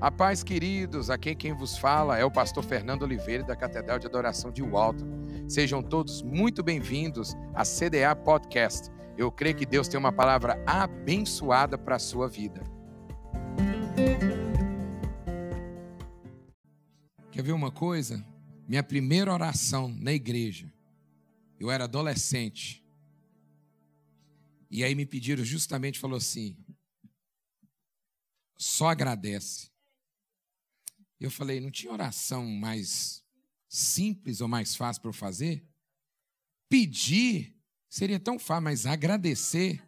A paz, queridos, aqui quem vos fala é o pastor Fernando Oliveira da Catedral de Adoração de Walton. Sejam todos muito bem-vindos à CDA Podcast. Eu creio que Deus tem uma palavra abençoada para a sua vida. Quer ver uma coisa? Minha primeira oração na igreja, eu era adolescente. E aí me pediram justamente, falou assim: só agradece. Eu falei, não tinha oração mais simples ou mais fácil para eu fazer? Pedir seria tão fácil, mas agradecer.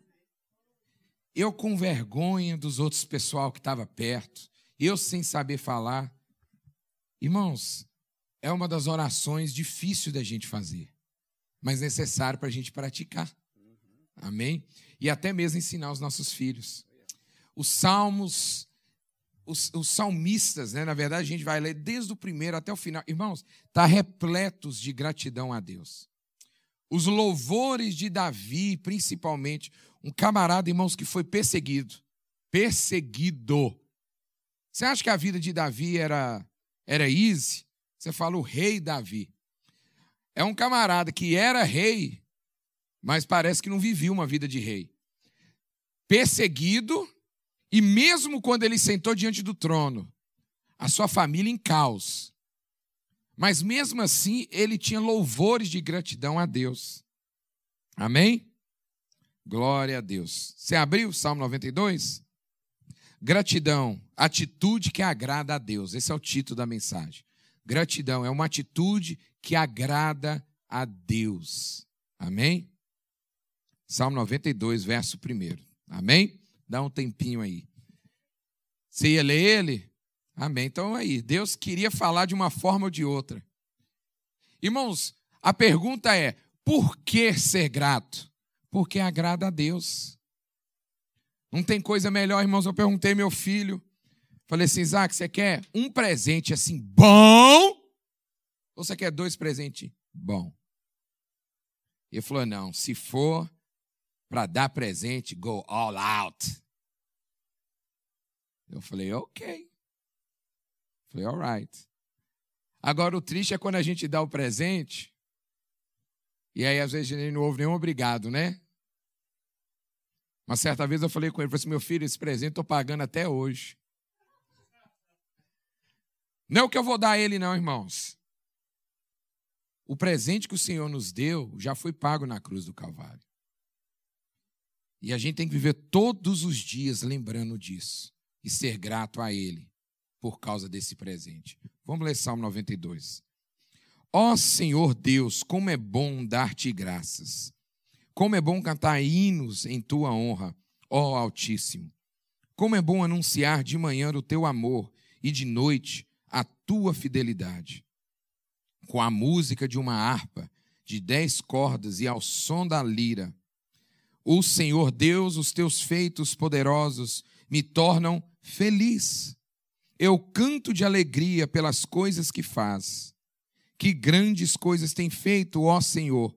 Eu com vergonha dos outros pessoal que estava perto, eu sem saber falar. Irmãos, é uma das orações difíceis da gente fazer, mas necessário para a gente praticar. Amém? E até mesmo ensinar os nossos filhos. Os salmos os, os, salmistas, né? na verdade, a gente vai ler desde o primeiro até o final. Irmãos, está repletos de gratidão a Deus. Os louvores de Davi, principalmente, um camarada, irmãos, que foi perseguido. Perseguido. Você acha que a vida de Davi era, era easy? Você fala o rei Davi. É um camarada que era rei, mas parece que não vivia uma vida de rei. Perseguido, e mesmo quando ele sentou diante do trono, a sua família em caos. Mas mesmo assim, ele tinha louvores de gratidão a Deus. Amém? Glória a Deus. Você abriu o Salmo 92? Gratidão, atitude que agrada a Deus. Esse é o título da mensagem. Gratidão é uma atitude que agrada a Deus. Amém? Salmo 92, verso 1. Amém? Dá um tempinho aí. Você ia ler ele? Amém. Então aí, Deus queria falar de uma forma ou de outra. Irmãos, a pergunta é: por que ser grato? Porque agrada a Deus. Não tem coisa melhor, irmãos. Eu perguntei meu filho. Falei assim, Isaac, você quer um presente assim bom? Ou você quer dois presentes bom? Ele falou: não, se for para dar presente, go all out. Eu falei, ok. Falei, alright. Agora, o triste é quando a gente dá o presente, e aí às vezes gente não ouve nenhum obrigado, né? Uma certa vez eu falei com ele, falei assim, meu filho, esse presente eu estou pagando até hoje. Não é o que eu vou dar a ele, não, irmãos. O presente que o Senhor nos deu já foi pago na cruz do Calvário. E a gente tem que viver todos os dias lembrando disso e ser grato a Ele por causa desse presente. Vamos ler Salmo 92. Ó Senhor Deus, como é bom dar-te graças. Como é bom cantar hinos em tua honra, ó Altíssimo. Como é bom anunciar de manhã o teu amor e de noite a tua fidelidade. Com a música de uma harpa de dez cordas e ao som da lira. O Senhor Deus, os teus feitos poderosos me tornam feliz. Eu canto de alegria pelas coisas que faz. Que grandes coisas tem feito, ó Senhor.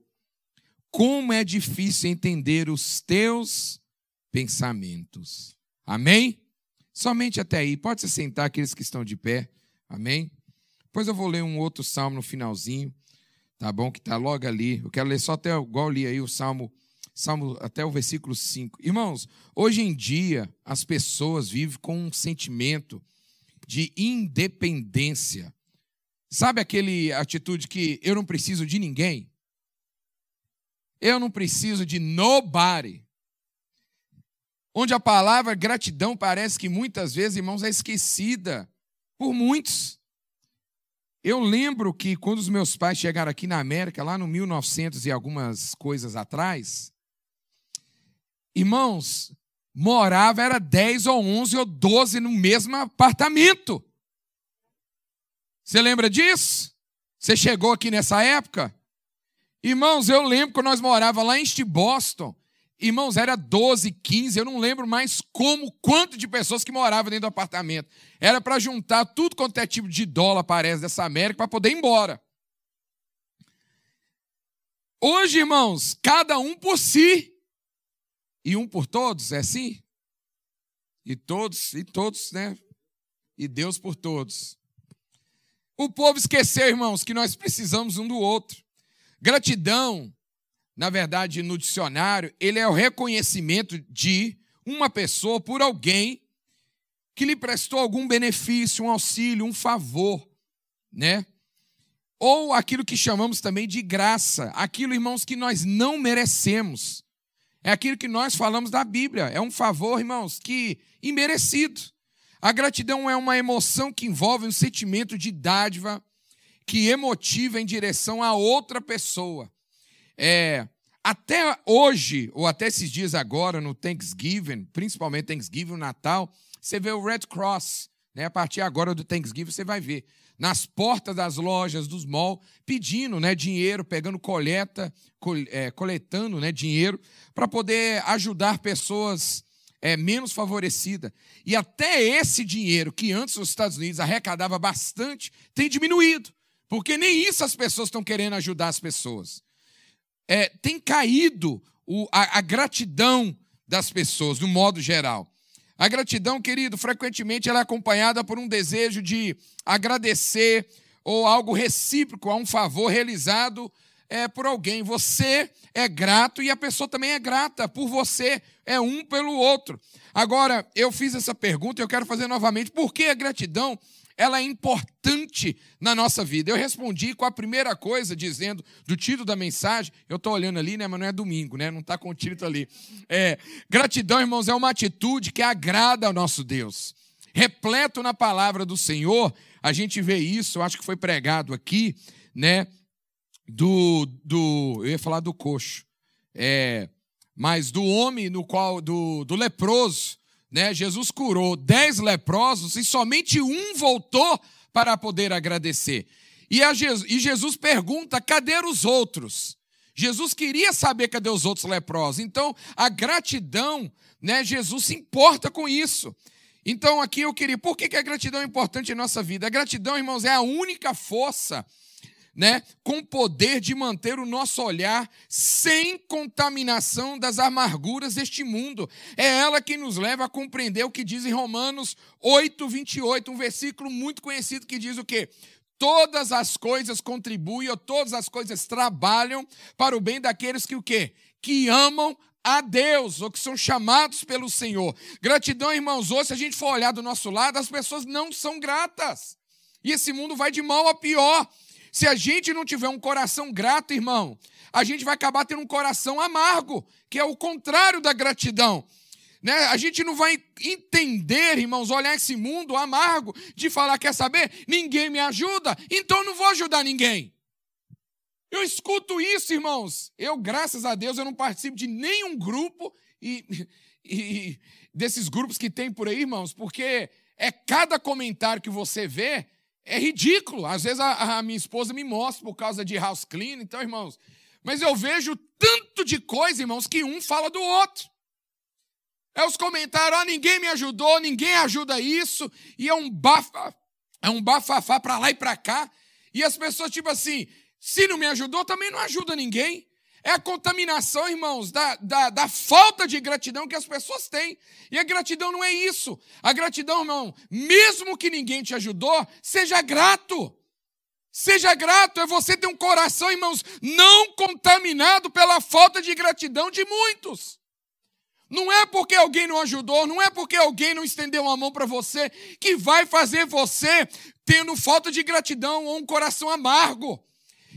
Como é difícil entender os teus pensamentos. Amém? Somente até aí. Pode se sentar aqueles que estão de pé. Amém? Depois eu vou ler um outro salmo no finalzinho. Tá bom? Que está logo ali. Eu quero ler só até igual li aí o salmo Salmo até o versículo 5. Irmãos, hoje em dia as pessoas vivem com um sentimento de independência. Sabe aquele atitude que eu não preciso de ninguém? Eu não preciso de nobody. Onde a palavra gratidão parece que muitas vezes, irmãos, é esquecida por muitos. Eu lembro que quando os meus pais chegaram aqui na América, lá no 1900 e algumas coisas atrás, Irmãos, morava era 10 ou 11 ou 12 no mesmo apartamento. Você lembra disso? Você chegou aqui nessa época? Irmãos, eu lembro que nós morava lá em East Boston. Irmãos, era 12, 15, eu não lembro mais como, quanto de pessoas que moravam dentro do apartamento. Era para juntar tudo quanto é tipo de dólar, parece, dessa América, para poder ir embora. Hoje, irmãos, cada um por si e um por todos, é assim? E todos, e todos, né? e Deus por todos. O povo esqueceu, irmãos, que nós precisamos um do outro. Gratidão, na verdade, no dicionário, ele é o reconhecimento de uma pessoa por alguém que lhe prestou algum benefício, um auxílio, um favor, né? Ou aquilo que chamamos também de graça, aquilo, irmãos, que nós não merecemos. É aquilo que nós falamos da Bíblia, é um favor, irmãos, que imerecido. A gratidão é uma emoção que envolve um sentimento de dádiva que emotiva em direção a outra pessoa. É, até hoje, ou até esses dias agora, no Thanksgiving, principalmente Thanksgiving, Natal, você vê o Red Cross. Né? A partir agora do Thanksgiving, você vai ver nas portas das lojas, dos malls, pedindo né, dinheiro, pegando coleta, col é, coletando né, dinheiro para poder ajudar pessoas é, menos favorecida. E até esse dinheiro que antes os Estados Unidos arrecadava bastante tem diminuído, porque nem isso as pessoas estão querendo ajudar as pessoas. É, tem caído o, a, a gratidão das pessoas, no modo geral. A gratidão, querido, frequentemente ela é acompanhada por um desejo de agradecer ou algo recíproco a um favor realizado é, por alguém. Você é grato e a pessoa também é grata por você, é um pelo outro. Agora, eu fiz essa pergunta e eu quero fazer novamente. Por que a gratidão ela é importante na nossa vida? Eu respondi com a primeira coisa, dizendo, do título da mensagem, eu estou olhando ali, né, mas não é domingo, né, não está com o título ali. É, gratidão, irmãos, é uma atitude que agrada ao nosso Deus. Repleto na palavra do Senhor, a gente vê isso, eu acho que foi pregado aqui, né, do, do eu ia falar do coxo, é, mas do homem no qual, do, do leproso, né? Jesus curou dez leprosos e somente um voltou para poder agradecer. E, Jesus, e Jesus pergunta: cadê os outros? Jesus queria saber cadê os outros leprosos. Então, a gratidão, né? Jesus se importa com isso. Então, aqui eu queria, por que a gratidão é importante em nossa vida? A gratidão, irmãos, é a única força né, com poder de manter o nosso olhar sem contaminação das amarguras deste mundo. É ela que nos leva a compreender o que diz em Romanos 8, 28, um versículo muito conhecido que diz o quê? Todas as coisas contribuem, ou todas as coisas trabalham para o bem daqueles que o quê? Que amam a Deus, ou que são chamados pelo Senhor. Gratidão, irmãos, hoje, se a gente for olhar do nosso lado, as pessoas não são gratas. E esse mundo vai de mal a pior. Se a gente não tiver um coração grato, irmão, a gente vai acabar tendo um coração amargo, que é o contrário da gratidão. Né? A gente não vai entender, irmãos, olhar esse mundo amargo de falar, quer saber? Ninguém me ajuda, então não vou ajudar ninguém. Eu escuto isso, irmãos. Eu, graças a Deus, eu não participo de nenhum grupo e, e desses grupos que tem por aí, irmãos, porque é cada comentário que você vê é ridículo. Às vezes a, a, minha esposa me mostra por causa de house clean, então, irmãos. Mas eu vejo tanto de coisa, irmãos, que um fala do outro. É os comentários, ah, ninguém me ajudou, ninguém ajuda isso, e é um bafa, é um bafafá para lá e para cá. E as pessoas, tipo assim, se não me ajudou, também não ajuda ninguém. É a contaminação, irmãos, da, da, da, falta de gratidão que as pessoas têm. E a gratidão não é isso. A gratidão, irmão, mesmo que ninguém te ajudou, seja grato. Seja grato, é você ter um coração, irmãos, não contaminado pela falta de gratidão de muitos. Não é porque alguém não ajudou, não é porque alguém não estendeu uma mão para você que vai fazer você tendo falta de gratidão ou um coração amargo.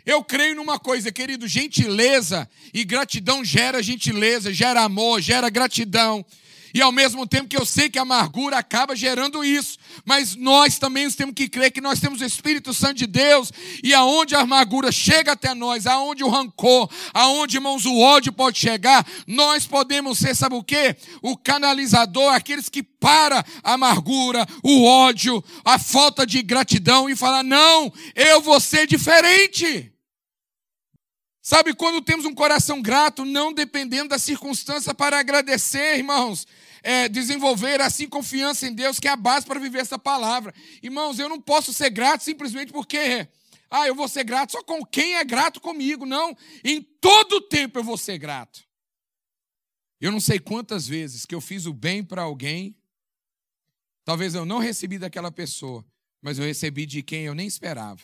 Eu creio numa coisa, querido: gentileza e gratidão gera gentileza, gera amor, gera gratidão. E ao mesmo tempo que eu sei que a amargura acaba gerando isso, mas nós também temos que crer que nós temos o Espírito Santo de Deus, e aonde a amargura chega até nós, aonde o rancor, aonde, irmãos, o ódio pode chegar, nós podemos ser, sabe o quê? O canalizador, aqueles que para a amargura, o ódio, a falta de gratidão e falar: não, eu vou ser diferente. Sabe, quando temos um coração grato, não dependendo da circunstância para agradecer, irmãos, é, desenvolver assim confiança em Deus, que é a base para viver essa palavra. Irmãos, eu não posso ser grato simplesmente porque, ah, eu vou ser grato só com quem é grato comigo. Não, em todo tempo eu vou ser grato. Eu não sei quantas vezes que eu fiz o bem para alguém, Talvez eu não recebi daquela pessoa, mas eu recebi de quem eu nem esperava.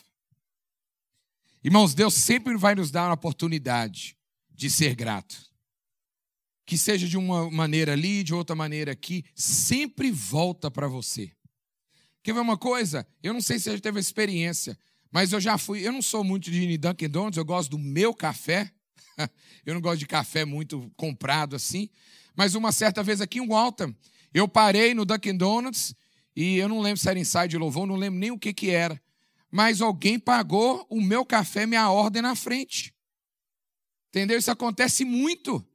Irmãos, Deus sempre vai nos dar uma oportunidade de ser grato. Que seja de uma maneira ali, de outra maneira aqui, sempre volta para você. Quer ver uma coisa? Eu não sei se você já teve experiência, mas eu já fui. Eu não sou muito de Dunkin' Donuts, eu gosto do meu café. eu não gosto de café muito comprado assim. Mas uma certa vez aqui em Waltham, eu parei no Dunkin' Donuts e eu não lembro se era ensaio de louvor, não lembro nem o que, que era. Mas alguém pagou o meu café, minha ordem na frente. Entendeu? Isso acontece muito.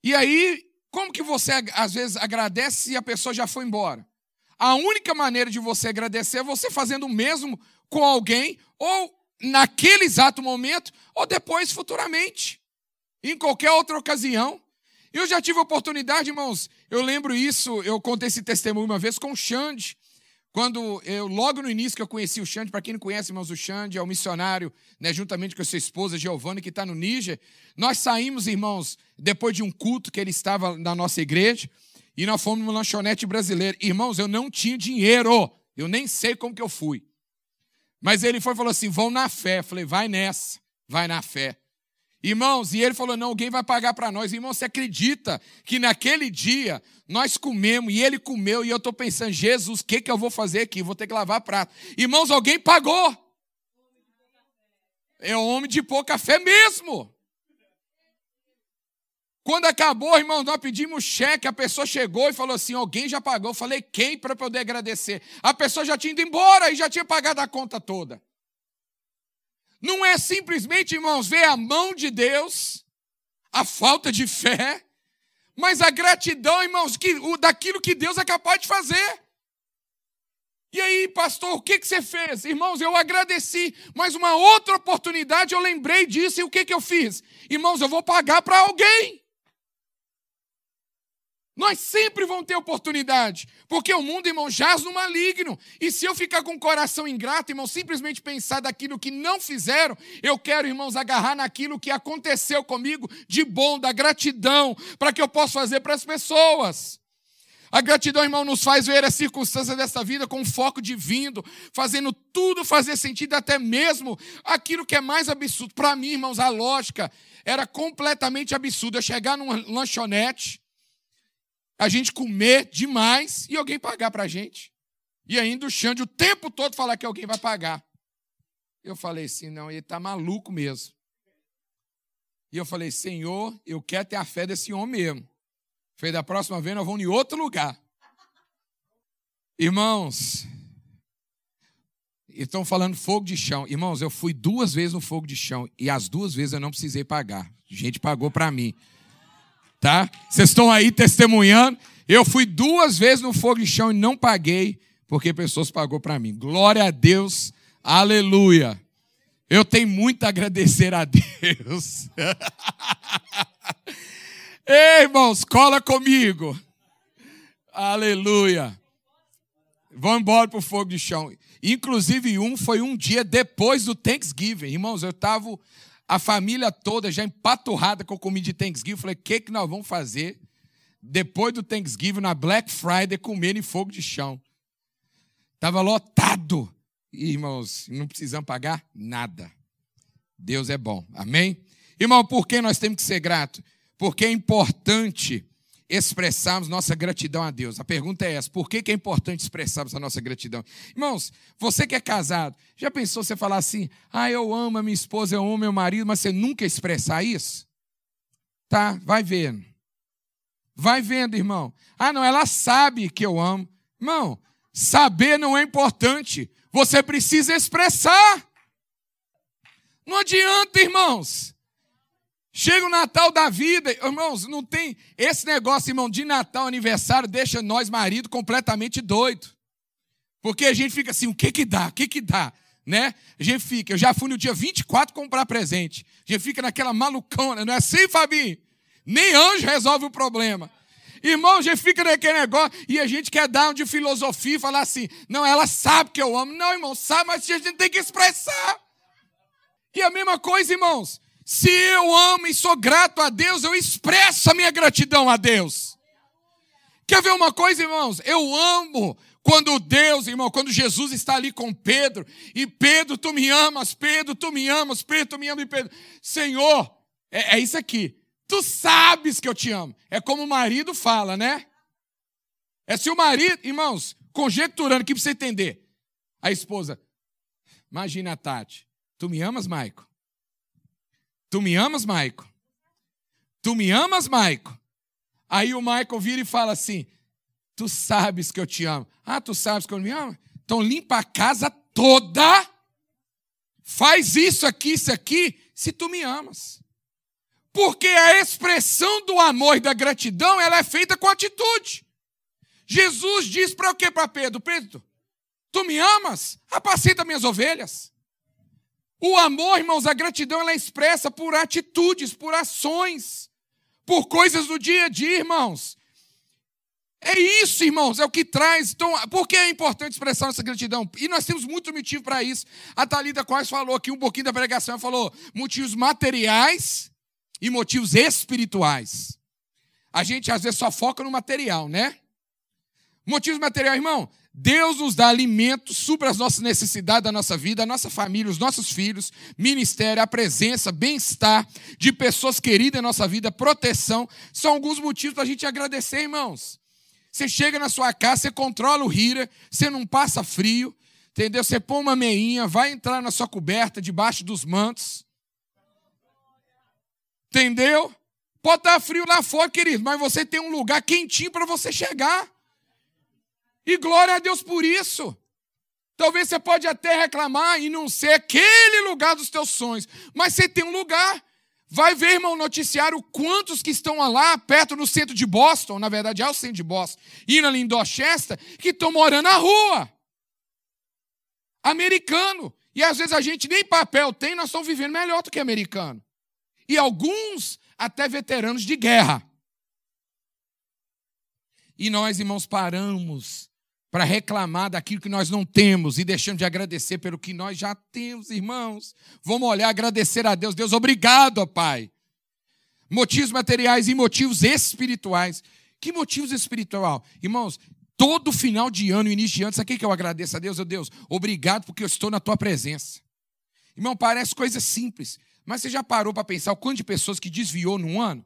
E aí, como que você às vezes agradece se a pessoa já foi embora? A única maneira de você agradecer é você fazendo o mesmo com alguém, ou naquele exato momento, ou depois futuramente, em qualquer outra ocasião. Eu já tive oportunidade, irmãos, eu lembro isso, eu contei esse testemunho uma vez com o Xande. Quando eu, logo no início que eu conheci o Xande, para quem não conhece, irmãos, o Xande é o missionário, né, juntamente com a sua esposa Giovanni, que está no Níger. Nós saímos, irmãos, depois de um culto que ele estava na nossa igreja, e nós fomos numa lanchonete brasileira. Irmãos, eu não tinha dinheiro, eu nem sei como que eu fui. Mas ele foi e falou assim: vão na fé. Eu falei, vai nessa, vai na fé. Irmãos, e ele falou: não, alguém vai pagar para nós. Irmão, você acredita que naquele dia nós comemos e ele comeu e eu estou pensando: Jesus, o que, que eu vou fazer aqui? Vou ter que lavar prato. Irmãos, alguém pagou. É homem de pouca fé mesmo. Quando acabou, irmão, nós pedimos cheque, a pessoa chegou e falou assim: alguém já pagou. Eu falei, quem para poder agradecer? A pessoa já tinha ido embora e já tinha pagado a conta toda. Não é simplesmente, irmãos, ver a mão de Deus, a falta de fé, mas a gratidão, irmãos, que, o, daquilo que Deus é capaz de fazer. E aí, pastor, o que, que você fez? Irmãos, eu agradeci, mas uma outra oportunidade eu lembrei disso e o que, que eu fiz? Irmãos, eu vou pagar para alguém. Nós sempre vamos ter oportunidade, porque o mundo, irmão, jaz no maligno. E se eu ficar com o coração ingrato, irmão, simplesmente pensar daquilo que não fizeram, eu quero, irmãos, agarrar naquilo que aconteceu comigo de bom, da gratidão, para que eu possa fazer para as pessoas. A gratidão, irmão, nos faz ver as circunstâncias dessa vida com foco divino, fazendo tudo fazer sentido, até mesmo aquilo que é mais absurdo. Para mim, irmãos, a lógica era completamente absurda. Eu chegar numa lanchonete, a gente comer demais e alguém pagar para a gente. E ainda o Xande o tempo todo falar que alguém vai pagar. Eu falei assim, não, ele está maluco mesmo. E eu falei, Senhor, eu quero ter a fé desse homem mesmo. Falei, da próxima vez nós vamos em outro lugar. Irmãos, estão falando fogo de chão. Irmãos, eu fui duas vezes no fogo de chão e as duas vezes eu não precisei pagar. Gente pagou para mim tá? Vocês estão aí testemunhando. Eu fui duas vezes no fogo de chão e não paguei, porque pessoas pagou para mim. Glória a Deus, aleluia. Eu tenho muito a agradecer a Deus. Ei, irmãos, cola comigo. Aleluia. Vamos embora para o fogo de chão. Inclusive, um foi um dia depois do Thanksgiving. Irmãos, eu estava a família toda já empaturrada com comida de Thanksgiving. Eu falei, o que, que nós vamos fazer depois do Thanksgiving, na Black Friday, comendo em fogo de chão? Estava lotado. E, irmãos, não precisamos pagar nada. Deus é bom. Amém? Irmão, por que nós temos que ser gratos? Porque é importante expressarmos nossa gratidão a Deus. A pergunta é essa: por que, é importante expressarmos a nossa gratidão? Irmãos, você que é casado, já pensou você falar assim: ah, eu amo a minha esposa, eu amo meu marido, mas você nunca expressar isso? Tá, vai vendo. Vai vendo, irmão. Ah, não, ela sabe que eu amo. Irmão, saber não é importante. Você precisa expressar. Não adianta, irmãos. Chega o Natal da vida, irmãos, não tem esse negócio, irmão, de Natal, aniversário, deixa nós, marido, completamente doido. Porque a gente fica assim, o que que dá? O que que dá? Né? A gente fica, eu já fui no dia 24 comprar presente. A gente fica naquela malucona, não é assim, Fabinho? Nem anjo resolve o problema. Irmão, a gente fica naquele negócio e a gente quer dar um de filosofia e falar assim: não, ela sabe que eu amo. Não, irmão, sabe, mas a gente tem que expressar. E a mesma coisa, irmãos. Se eu amo e sou grato a Deus, eu expresso a minha gratidão a Deus. Quer ver uma coisa, irmãos? Eu amo quando Deus, irmão, quando Jesus está ali com Pedro, e Pedro, tu me amas, Pedro, tu me amas, Pedro, tu me amas, e Pedro, Senhor, é, é isso aqui. Tu sabes que eu te amo. É como o marido fala, né? É se o marido, irmãos, conjecturando aqui para você entender. A esposa, imagina a Tati. Tu me amas, Maico? Tu me amas, Maico? Tu me amas, Maico? Aí o Michael vira e fala assim: Tu sabes que eu te amo. Ah, tu sabes que eu me amo? Então limpa a casa toda. Faz isso aqui, isso aqui, se tu me amas. Porque a expressão do amor e da gratidão, ela é feita com atitude. Jesus diz para o que para Pedro? Pedro, tu me amas? Apacenta minhas ovelhas. O amor, irmãos, a gratidão, ela é expressa por atitudes, por ações, por coisas do dia a dia, irmãos. É isso, irmãos, é o que traz. Então, por que é importante expressar essa gratidão? E nós temos muito motivo para isso. A Thalita quase falou aqui um pouquinho da pregação, falou motivos materiais e motivos espirituais. A gente às vezes só foca no material, né? Motivos materiais, irmão. Deus nos dá alimento, supra as nossas necessidades da nossa vida, a nossa família, os nossos filhos, ministério, a presença, bem-estar de pessoas queridas em nossa vida, proteção. São alguns motivos para a gente agradecer, irmãos. Você chega na sua casa, você controla o rira, você não passa frio, entendeu? Você põe uma meinha, vai entrar na sua coberta, debaixo dos mantos. Entendeu? Pode estar frio lá fora, querido, mas você tem um lugar quentinho para você chegar. E glória a Deus por isso. Talvez você pode até reclamar e não ser aquele lugar dos teus sonhos, mas você tem um lugar. Vai ver, irmão, noticiário quantos que estão lá perto no centro de Boston, na verdade é o centro de Boston, indo ali em Dorchester, que estão morando na rua. Americano. E às vezes a gente nem papel tem, nós estamos vivendo melhor do que americano e alguns até veteranos de guerra. E nós, irmãos, paramos para reclamar daquilo que nós não temos e deixamos de agradecer pelo que nós já temos, irmãos. Vamos olhar, agradecer a Deus. Deus, obrigado, ó Pai. Motivos materiais e motivos espirituais. Que motivos espiritual? Irmãos, todo final de ano, início de ano, sabe o que eu agradeço a Deus? Oh, Deus, obrigado porque eu estou na tua presença. Irmão, parece coisa simples. Mas você já parou para pensar o quanto de pessoas que desviou num ano?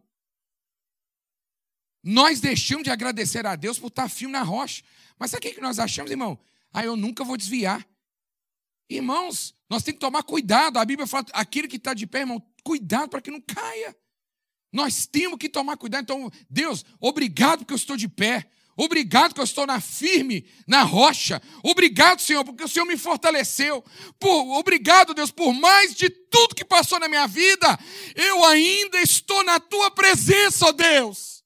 Nós deixamos de agradecer a Deus por estar firme na rocha. Mas sabe o que nós achamos, irmão? Ah, eu nunca vou desviar. Irmãos, nós temos que tomar cuidado. A Bíblia fala, aquele que está de pé, irmão, cuidado para que não caia. Nós temos que tomar cuidado. Então, Deus, obrigado porque eu estou de pé. Obrigado que eu estou na firme, na rocha. Obrigado, Senhor, porque o Senhor me fortaleceu. Por, obrigado, Deus, por mais de tudo que passou na minha vida, eu ainda estou na tua presença, ó Deus.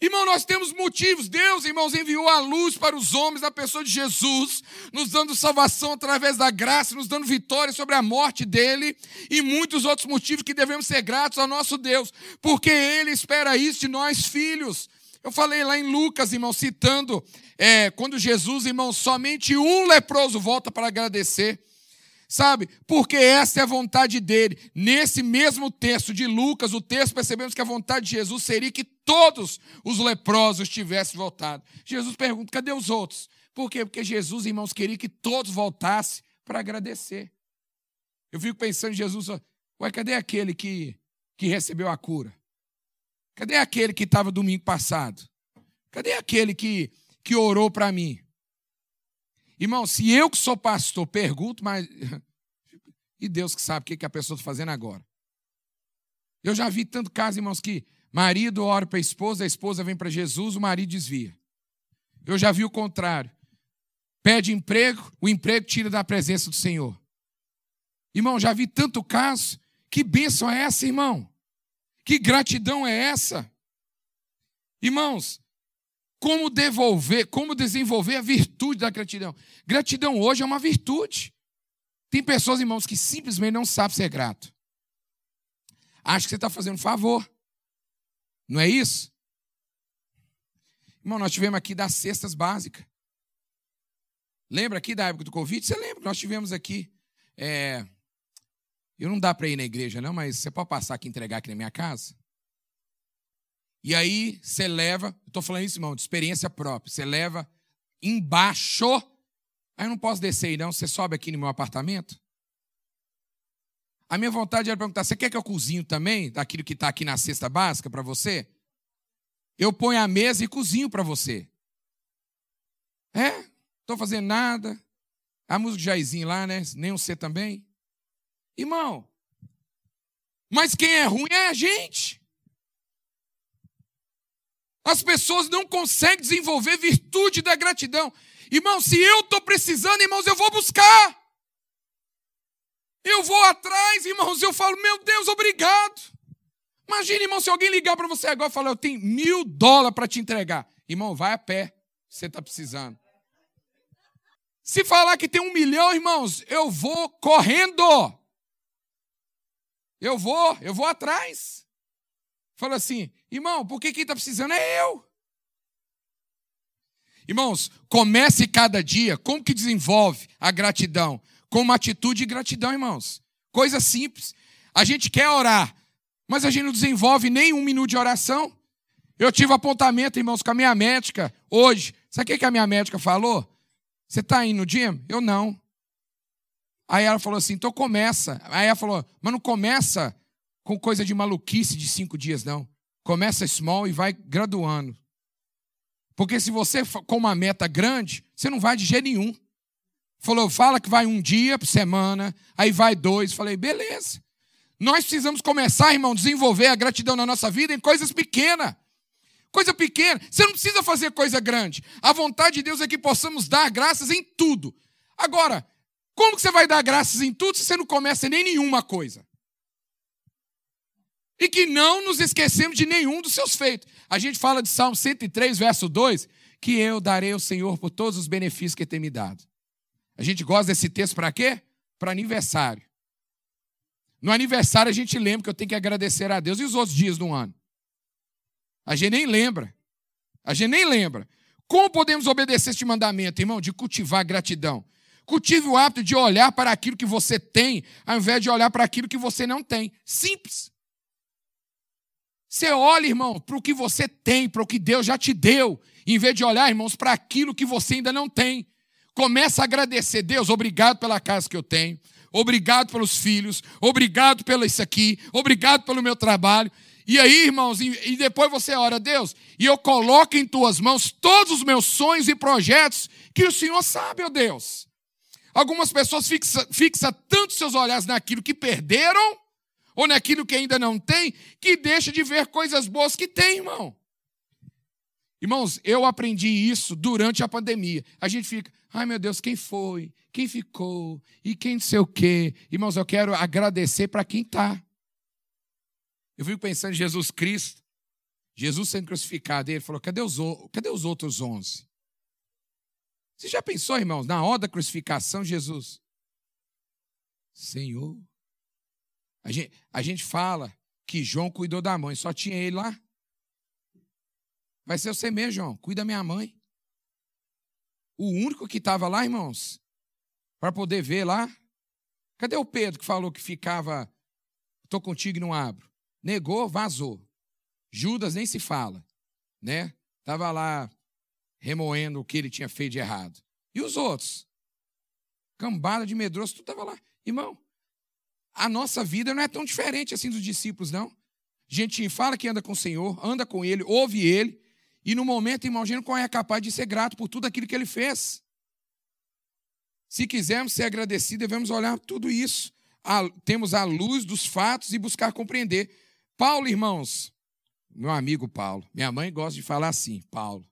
Irmão, nós temos motivos. Deus, irmãos, enviou a luz para os homens na pessoa de Jesus, nos dando salvação através da graça, nos dando vitória sobre a morte dele e muitos outros motivos que devemos ser gratos ao nosso Deus, porque ele espera isso de nós, filhos. Eu falei lá em Lucas, irmão, citando, é, quando Jesus, irmão, somente um leproso volta para agradecer. Sabe? Porque essa é a vontade dele. Nesse mesmo texto de Lucas, o texto, percebemos que a vontade de Jesus seria que todos os leprosos tivessem voltado. Jesus pergunta: cadê os outros? Por quê? Porque Jesus, irmãos, queria que todos voltassem para agradecer. Eu fico pensando em Jesus, ué, cadê aquele que, que recebeu a cura? Cadê aquele que estava domingo passado? Cadê aquele que, que orou para mim? Irmão, se eu que sou pastor pergunto, mas. E Deus que sabe o que a pessoa está fazendo agora. Eu já vi tanto caso, irmãos, que marido ora para a esposa, a esposa vem para Jesus, o marido desvia. Eu já vi o contrário. Pede emprego, o emprego tira da presença do Senhor. Irmão, já vi tanto caso. Que bênção é essa, irmão? Que gratidão é essa? Irmãos, como devolver, como desenvolver a virtude da gratidão? Gratidão hoje é uma virtude. Tem pessoas, irmãos, que simplesmente não sabem ser grato. Acha que você está fazendo um favor. Não é isso? Irmão, nós tivemos aqui das cestas básicas. Lembra aqui da época do Covid? Você lembra que nós tivemos aqui é, eu não dá para ir na igreja, não, mas você pode passar aqui e entregar aqui na minha casa? E aí você leva, estou falando isso, irmão, de experiência própria. Você leva embaixo. Aí eu não posso descer aí, não. Você sobe aqui no meu apartamento? A minha vontade era perguntar: você quer que eu cozinho também, daquilo que está aqui na cesta básica para você? Eu ponho a mesa e cozinho para você. É? Estou fazendo nada. A música de Jairzinho lá, né? Nem você também. Irmão, mas quem é ruim é a gente. As pessoas não conseguem desenvolver virtude da gratidão. Irmão, se eu estou precisando, irmãos, eu vou buscar. Eu vou atrás, irmãos, eu falo, meu Deus, obrigado. Imagina, irmão, se alguém ligar para você agora e falar, eu tenho mil dólares para te entregar. Irmão, vai a pé, você está precisando. Se falar que tem um milhão, irmãos, eu vou correndo. Eu vou, eu vou atrás. Fala assim, irmão, por que quem está precisando é eu? Irmãos, comece cada dia. Como que desenvolve a gratidão? Com uma atitude de gratidão, irmãos. Coisa simples. A gente quer orar, mas a gente não desenvolve nem um minuto de oração. Eu tive apontamento, irmãos, com a minha médica hoje. Sabe o que a minha médica falou? Você está indo no gym? Eu não. Aí ela falou assim: então começa. Aí ela falou: mas não começa com coisa de maluquice de cinco dias, não. Começa small e vai graduando. Porque se você com uma meta grande, você não vai de jeito nenhum. Falou, fala que vai um dia por semana, aí vai dois. Falei, beleza. Nós precisamos começar, irmão, desenvolver a gratidão na nossa vida em coisas pequenas. Coisa pequena. Você não precisa fazer coisa grande. A vontade de Deus é que possamos dar graças em tudo. Agora, como que você vai dar graças em tudo se você não começa nem nenhuma coisa? E que não nos esquecemos de nenhum dos seus feitos. A gente fala de Salmo 103, verso 2, que eu darei ao Senhor por todos os benefícios que tem me dado. A gente gosta desse texto para quê? Para aniversário. No aniversário a gente lembra que eu tenho que agradecer a Deus e os outros dias do ano. A gente nem lembra. A gente nem lembra. Como podemos obedecer este mandamento, irmão? De cultivar gratidão. Cultive o hábito de olhar para aquilo que você tem, ao invés de olhar para aquilo que você não tem. Simples. Você olha, irmão, para o que você tem, para o que Deus já te deu, em vez de olhar, irmãos, para aquilo que você ainda não tem. Começa a agradecer. Deus, obrigado pela casa que eu tenho. Obrigado pelos filhos. Obrigado pelo isso aqui. Obrigado pelo meu trabalho. E aí, irmãos, e depois você ora, Deus, e eu coloco em tuas mãos todos os meus sonhos e projetos que o Senhor sabe, ó Deus. Algumas pessoas fixam fixa tanto seus olhares naquilo que perderam, ou naquilo que ainda não tem, que deixa de ver coisas boas que tem, irmão. Irmãos, eu aprendi isso durante a pandemia. A gente fica, ai meu Deus, quem foi? Quem ficou? E quem não sei o quê? Irmãos, eu quero agradecer para quem está. Eu fico pensando em Jesus Cristo. Jesus sendo crucificado, ele falou: cadê os, cadê os outros onze? Você já pensou, irmãos, na hora da crucificação, Jesus? Senhor. A gente, a gente fala que João cuidou da mãe, só tinha ele lá. Vai ser você mesmo, João. Cuida da minha mãe. O único que estava lá, irmãos, para poder ver lá. Cadê o Pedro que falou que ficava, estou contigo e não abro? Negou, vazou. Judas nem se fala, né? Estava lá remoendo o que ele tinha feito de errado. E os outros? Cambada de medroso, tu estava lá. Irmão, a nossa vida não é tão diferente assim dos discípulos, não. Gente fala que anda com o Senhor, anda com Ele, ouve Ele, e no momento, a gente não é capaz de ser grato por tudo aquilo que Ele fez. Se quisermos ser agradecidos, devemos olhar tudo isso. temos a luz dos fatos e buscar compreender. Paulo, irmãos, meu amigo Paulo, minha mãe gosta de falar assim, Paulo.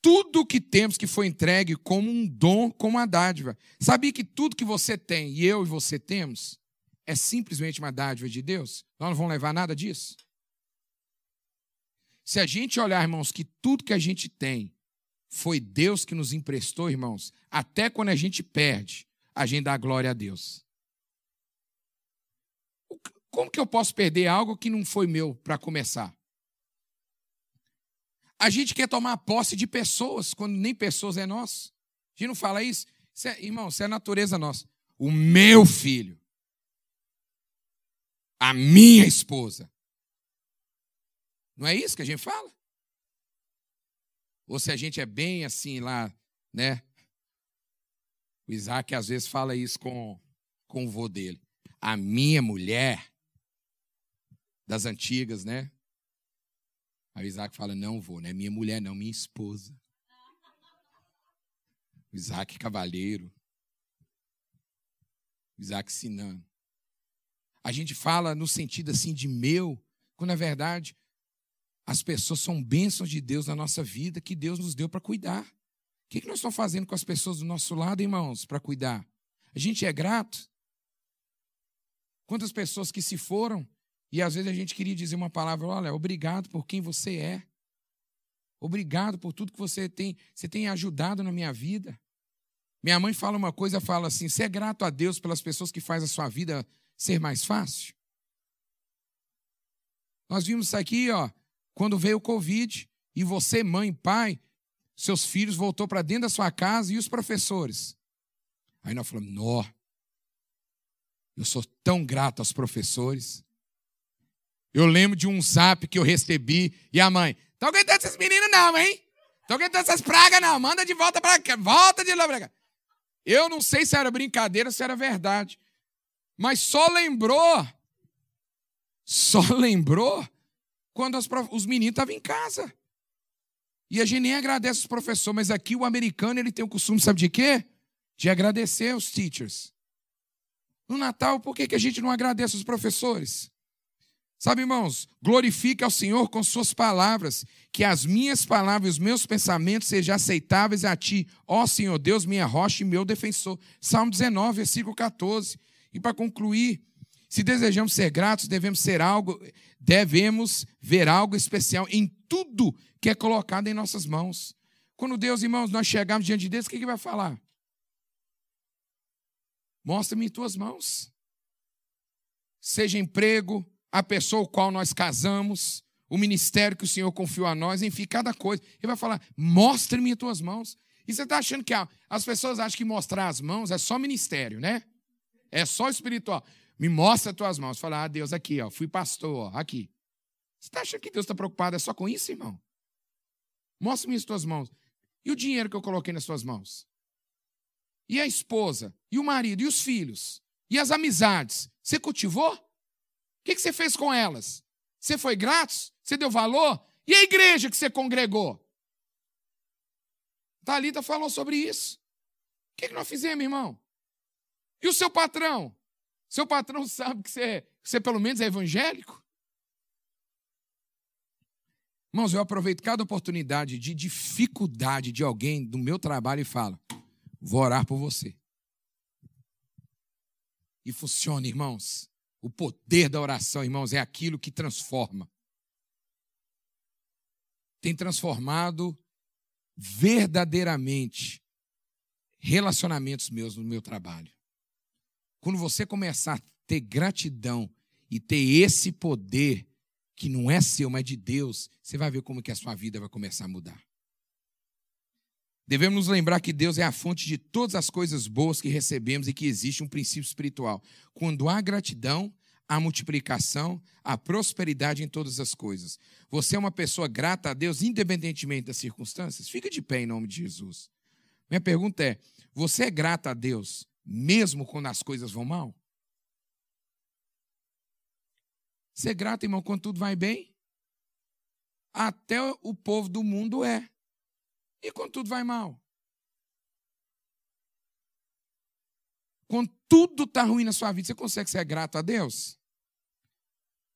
Tudo que temos que foi entregue como um dom, como uma dádiva. Sabia que tudo que você tem, e eu e você temos, é simplesmente uma dádiva de Deus? Nós não vamos levar nada disso? Se a gente olhar, irmãos, que tudo que a gente tem foi Deus que nos emprestou, irmãos, até quando a gente perde, a gente dá glória a Deus. Como que eu posso perder algo que não foi meu para começar? A gente quer tomar posse de pessoas quando nem pessoas é nosso. A gente não fala isso? isso é, irmão, isso é a natureza nossa. O meu filho. A minha esposa. Não é isso que a gente fala? Ou se a gente é bem assim lá, né? O Isaac às vezes fala isso com, com o vô dele. A minha mulher, das antigas, né? Aí o Isaac fala: Não, vô, não é minha mulher, não, minha esposa. O Isaac Cavaleiro. Isaac Sinan. A gente fala no sentido assim de meu, quando na verdade as pessoas são bênçãos de Deus na nossa vida que Deus nos deu para cuidar. O que nós estamos fazendo com as pessoas do nosso lado, irmãos, para cuidar? A gente é grato? Quantas pessoas que se foram e às vezes a gente queria dizer uma palavra, olha, obrigado por quem você é. Obrigado por tudo que você tem, você tem ajudado na minha vida. Minha mãe fala uma coisa, fala assim: você é grato a Deus pelas pessoas que faz a sua vida ser mais fácil? Nós vimos isso aqui, ó, quando veio o Covid, e você, mãe, pai, seus filhos voltou para dentro da sua casa e os professores. Aí nós falamos, nó, eu sou tão grato aos professores. Eu lembro de um zap que eu recebi e a mãe, tá aguentando esses meninos não, hein? Tô aguentando essas pragas não, manda de volta para cá, volta de lá para cá. Eu não sei se era brincadeira, se era verdade. Mas só lembrou, só lembrou quando os, os meninos estavam em casa. E a gente nem agradece os professores, mas aqui o americano ele tem o costume, sabe de quê? De agradecer os teachers. No Natal, por que, que a gente não agradece os professores? Sabe, irmãos, glorifique ao Senhor com suas palavras, que as minhas palavras e os meus pensamentos sejam aceitáveis a ti, ó Senhor Deus, minha rocha e meu defensor. Salmo 19, versículo 14. E para concluir, se desejamos ser gratos, devemos ser algo, devemos ver algo especial em tudo que é colocado em nossas mãos. Quando Deus, irmãos, nós chegarmos diante de Deus, o que ele vai falar? Mostra-me tuas mãos. Seja emprego, a pessoa com qual nós casamos, o ministério que o Senhor confiou a nós, enfim, cada coisa. Ele vai falar: mostre-me as tuas mãos. E você está achando que as pessoas acham que mostrar as mãos é só ministério, né? É só espiritual. Me mostra as tuas mãos. Fala, ah, Deus, aqui, ó, fui pastor, ó, aqui. Você está achando que Deus está preocupado é só com isso, irmão? Mostre-me as tuas mãos. E o dinheiro que eu coloquei nas tuas mãos? E a esposa? E o marido? E os filhos? E as amizades? Você cultivou? que, que você fez com elas? Você foi grato? Você deu valor? E a igreja que você congregou? Talita falou sobre isso. O que nós fizemos, irmão? E o seu patrão? Seu patrão sabe que você, que você pelo menos é evangélico? Irmãos, eu aproveito cada oportunidade de dificuldade de alguém do meu trabalho e falo: vou orar por você. E funciona, irmãos. O poder da oração, irmãos, é aquilo que transforma. Tem transformado verdadeiramente relacionamentos meus no meu trabalho. Quando você começar a ter gratidão e ter esse poder que não é seu, mas de Deus, você vai ver como que a sua vida vai começar a mudar. Devemos nos lembrar que Deus é a fonte de todas as coisas boas que recebemos e que existe um princípio espiritual. Quando há gratidão, há multiplicação, há prosperidade em todas as coisas. Você é uma pessoa grata a Deus, independentemente das circunstâncias? Fica de pé em nome de Jesus. Minha pergunta é: você é grata a Deus mesmo quando as coisas vão mal? Ser grato, irmão, quando tudo vai bem? Até o povo do mundo é. E quando tudo vai mal? Quando tudo está ruim na sua vida, você consegue ser grato a Deus?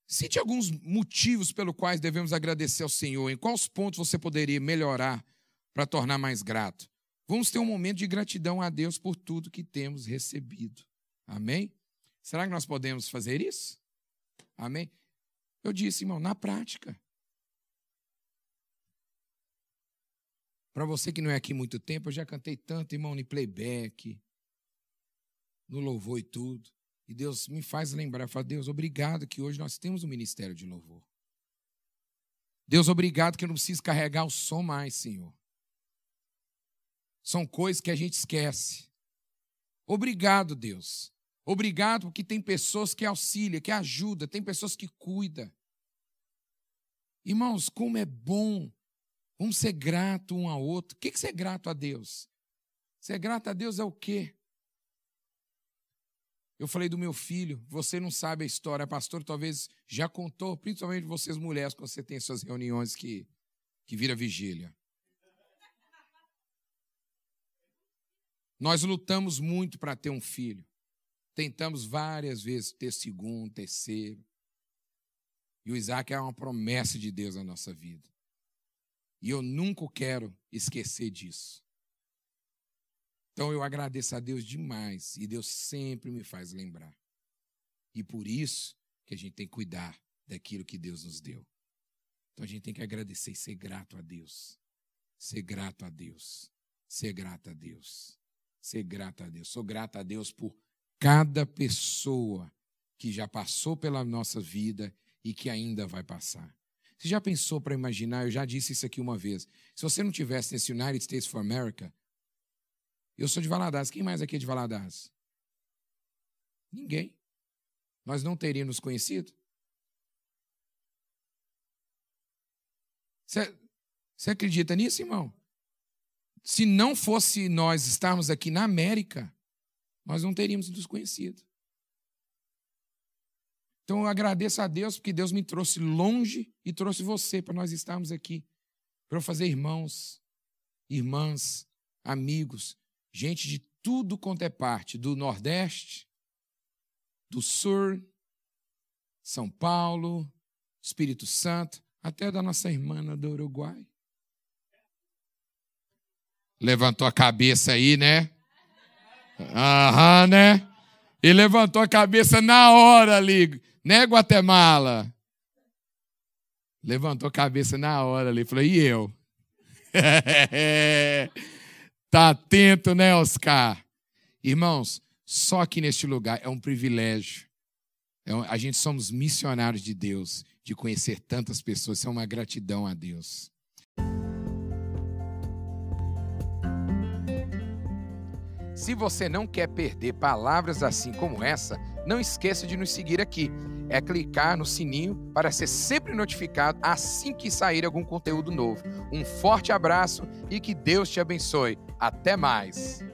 Cite alguns motivos pelos quais devemos agradecer ao Senhor. Em quais pontos você poderia melhorar para tornar mais grato? Vamos ter um momento de gratidão a Deus por tudo que temos recebido. Amém? Será que nós podemos fazer isso? Amém? Eu disse, irmão, na prática. Para você que não é aqui muito tempo, eu já cantei tanto, irmão, em playback, no louvor e tudo. E Deus me faz lembrar, fala, Deus, obrigado que hoje nós temos um ministério de louvor. Deus, obrigado que eu não preciso carregar o som mais, Senhor. São coisas que a gente esquece. Obrigado, Deus. Obrigado porque tem pessoas que auxiliam, que ajudam, tem pessoas que cuidam. Irmãos, como é bom. Vamos ser grato um ao outro. O que é ser grato a Deus? Ser grato a Deus é o quê? Eu falei do meu filho, você não sabe a história, pastor talvez já contou, principalmente vocês mulheres, quando você tem suas reuniões que, que vira vigília. Nós lutamos muito para ter um filho. Tentamos várias vezes ter segundo, terceiro. E o Isaac é uma promessa de Deus na nossa vida. E eu nunca quero esquecer disso. Então eu agradeço a Deus demais e Deus sempre me faz lembrar. E por isso que a gente tem que cuidar daquilo que Deus nos deu. Então a gente tem que agradecer e ser grato a Deus. Ser grato a Deus. Ser grato a Deus. Ser grato a Deus. Sou grato a Deus por cada pessoa que já passou pela nossa vida e que ainda vai passar. Você já pensou para imaginar? Eu já disse isso aqui uma vez. Se você não tivesse nesse United States for America, eu sou de Valadares. Quem mais aqui é de Valadares? Ninguém. Nós não teríamos conhecido. Você, você acredita nisso, irmão? Se não fosse nós estarmos aqui na América, nós não teríamos nos conhecido. Então eu agradeço a Deus porque Deus me trouxe longe e trouxe você para nós estarmos aqui, para eu fazer irmãos, irmãs, amigos, gente de tudo quanto é parte, do Nordeste, do Sul, São Paulo, Espírito Santo, até da nossa irmã do Uruguai. Levantou a cabeça aí, né? Aham, né? E levantou a cabeça na hora ali, né, Guatemala? Levantou a cabeça na hora ali, falou, e eu? Tá atento, né, Oscar? Irmãos, só aqui neste lugar é um privilégio. É um, a gente somos missionários de Deus, de conhecer tantas pessoas. Isso é uma gratidão a Deus. Se você não quer perder palavras assim como essa, não esqueça de nos seguir aqui. É clicar no sininho para ser sempre notificado assim que sair algum conteúdo novo. Um forte abraço e que Deus te abençoe. Até mais!